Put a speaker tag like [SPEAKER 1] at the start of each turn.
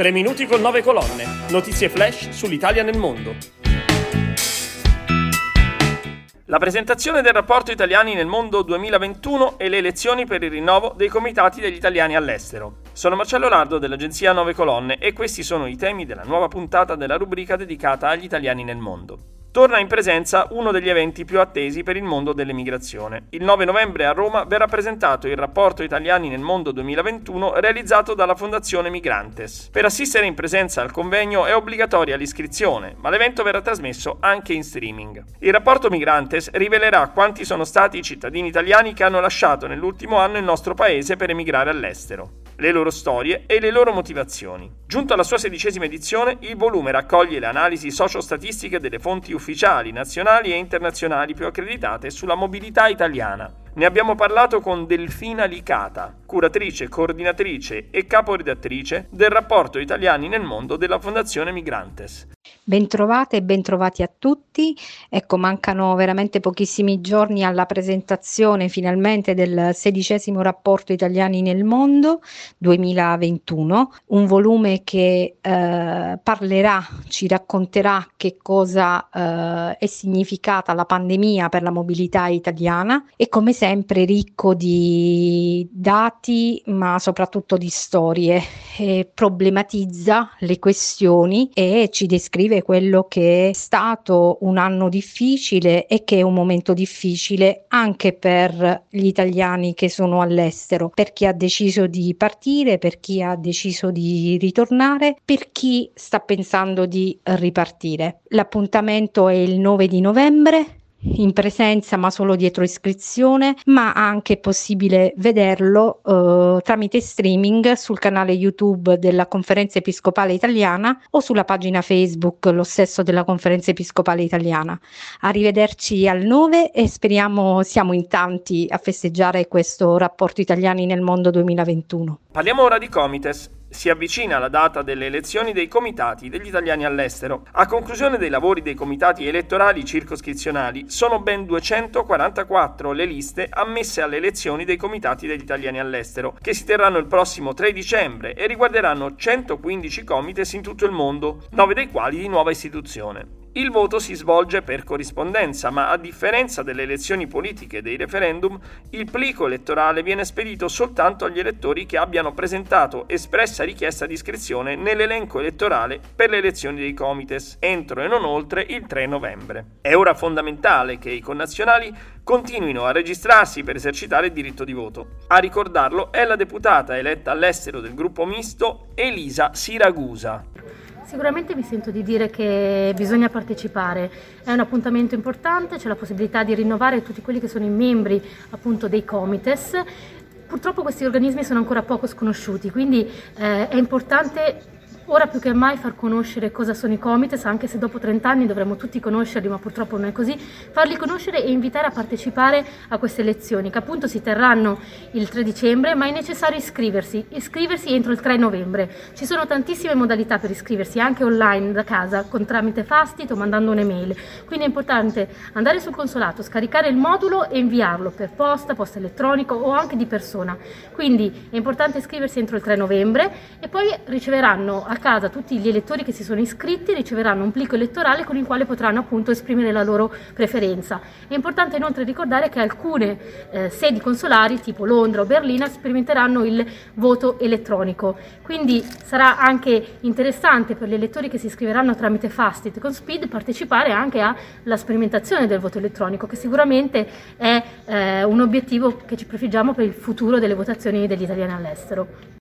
[SPEAKER 1] 3 minuti con 9 colonne. Notizie flash sull'Italia nel mondo. La presentazione del rapporto Italiani nel mondo 2021 e le elezioni per il rinnovo dei comitati degli italiani all'estero. Sono Marcello Lardo dell'agenzia 9 Colonne e questi sono i temi della nuova puntata della rubrica dedicata agli italiani nel mondo torna in presenza uno degli eventi più attesi per il mondo dell'emigrazione. Il 9 novembre a Roma verrà presentato il rapporto Italiani nel mondo 2021 realizzato dalla Fondazione Migrantes. Per assistere in presenza al convegno è obbligatoria l'iscrizione, ma l'evento verrà trasmesso anche in streaming. Il rapporto Migrantes rivelerà quanti sono stati i cittadini italiani che hanno lasciato nell'ultimo anno il nostro paese per emigrare all'estero le loro storie e le loro motivazioni. Giunto alla sua sedicesima edizione, il volume raccoglie le analisi sociostatistiche delle fonti ufficiali, nazionali e internazionali più accreditate sulla mobilità italiana. Ne abbiamo parlato con Delfina Licata, curatrice, coordinatrice e caporedattrice del rapporto Italiani nel mondo della Fondazione Migrantes.
[SPEAKER 2] Bentrovate e bentrovati a tutti. Ecco, mancano veramente pochissimi giorni alla presentazione finalmente del sedicesimo rapporto Italiani nel mondo 2021, un volume che eh, parlerà, ci racconterà che cosa eh, è significata la pandemia per la mobilità italiana e come sempre ricco di dati ma soprattutto di storie, e problematizza le questioni e ci descrive quello che è stato un anno difficile e che è un momento difficile anche per gli italiani che sono all'estero, per chi ha deciso di partire, per chi ha deciso di ritornare, per chi sta pensando di ripartire. L'appuntamento è il 9 di novembre in presenza ma solo dietro iscrizione, ma anche possibile vederlo eh, tramite streaming sul canale YouTube della Conferenza Episcopale Italiana o sulla pagina Facebook lo stesso della Conferenza Episcopale Italiana. Arrivederci al 9 e speriamo siamo in tanti a festeggiare questo rapporto Italiani nel mondo 2021.
[SPEAKER 1] Parliamo ora di Comites si avvicina la data delle elezioni dei comitati degli italiani all'estero. A conclusione dei lavori dei comitati elettorali circoscrizionali sono ben 244 le liste ammesse alle elezioni dei comitati degli italiani all'estero, che si terranno il prossimo 3 dicembre e riguarderanno 115 comites in tutto il mondo, 9 dei quali di nuova istituzione. Il voto si svolge per corrispondenza, ma a differenza delle elezioni politiche e dei referendum, il plico elettorale viene spedito soltanto agli elettori che abbiano presentato espressa richiesta di iscrizione nell'elenco elettorale per le elezioni dei comites entro e non oltre il 3 novembre. È ora fondamentale che i connazionali continuino a registrarsi per esercitare il diritto di voto. A ricordarlo è la deputata eletta all'estero del gruppo misto Elisa Siragusa.
[SPEAKER 3] Sicuramente mi sento di dire che bisogna partecipare, è un appuntamento importante, c'è la possibilità di rinnovare tutti quelli che sono i membri appunto dei comites. Purtroppo questi organismi sono ancora poco sconosciuti, quindi eh, è importante Ora più che mai far conoscere cosa sono i comites, anche se dopo 30 anni dovremmo tutti conoscerli, ma purtroppo non è così, farli conoscere e invitare a partecipare a queste lezioni, che appunto si terranno il 3 dicembre, ma è necessario iscriversi, iscriversi entro il 3 novembre. Ci sono tantissime modalità per iscriversi, anche online da casa, con tramite o mandando un'email. Quindi è importante andare sul consolato, scaricare il modulo e inviarlo per posta, posta elettronico o anche di persona. Quindi è importante iscriversi entro il 3 novembre e poi riceveranno a casa tutti gli elettori che si sono iscritti riceveranno un plico elettorale con il quale potranno appunto esprimere la loro preferenza. È importante inoltre ricordare che alcune eh, sedi consolari, tipo Londra o Berlino, sperimenteranno il voto elettronico. Quindi sarà anche interessante per gli elettori che si iscriveranno tramite Fastit con Speed partecipare anche alla sperimentazione del voto elettronico, che sicuramente è eh, un obiettivo che ci prefiggiamo per il futuro delle votazioni degli italiani all'estero.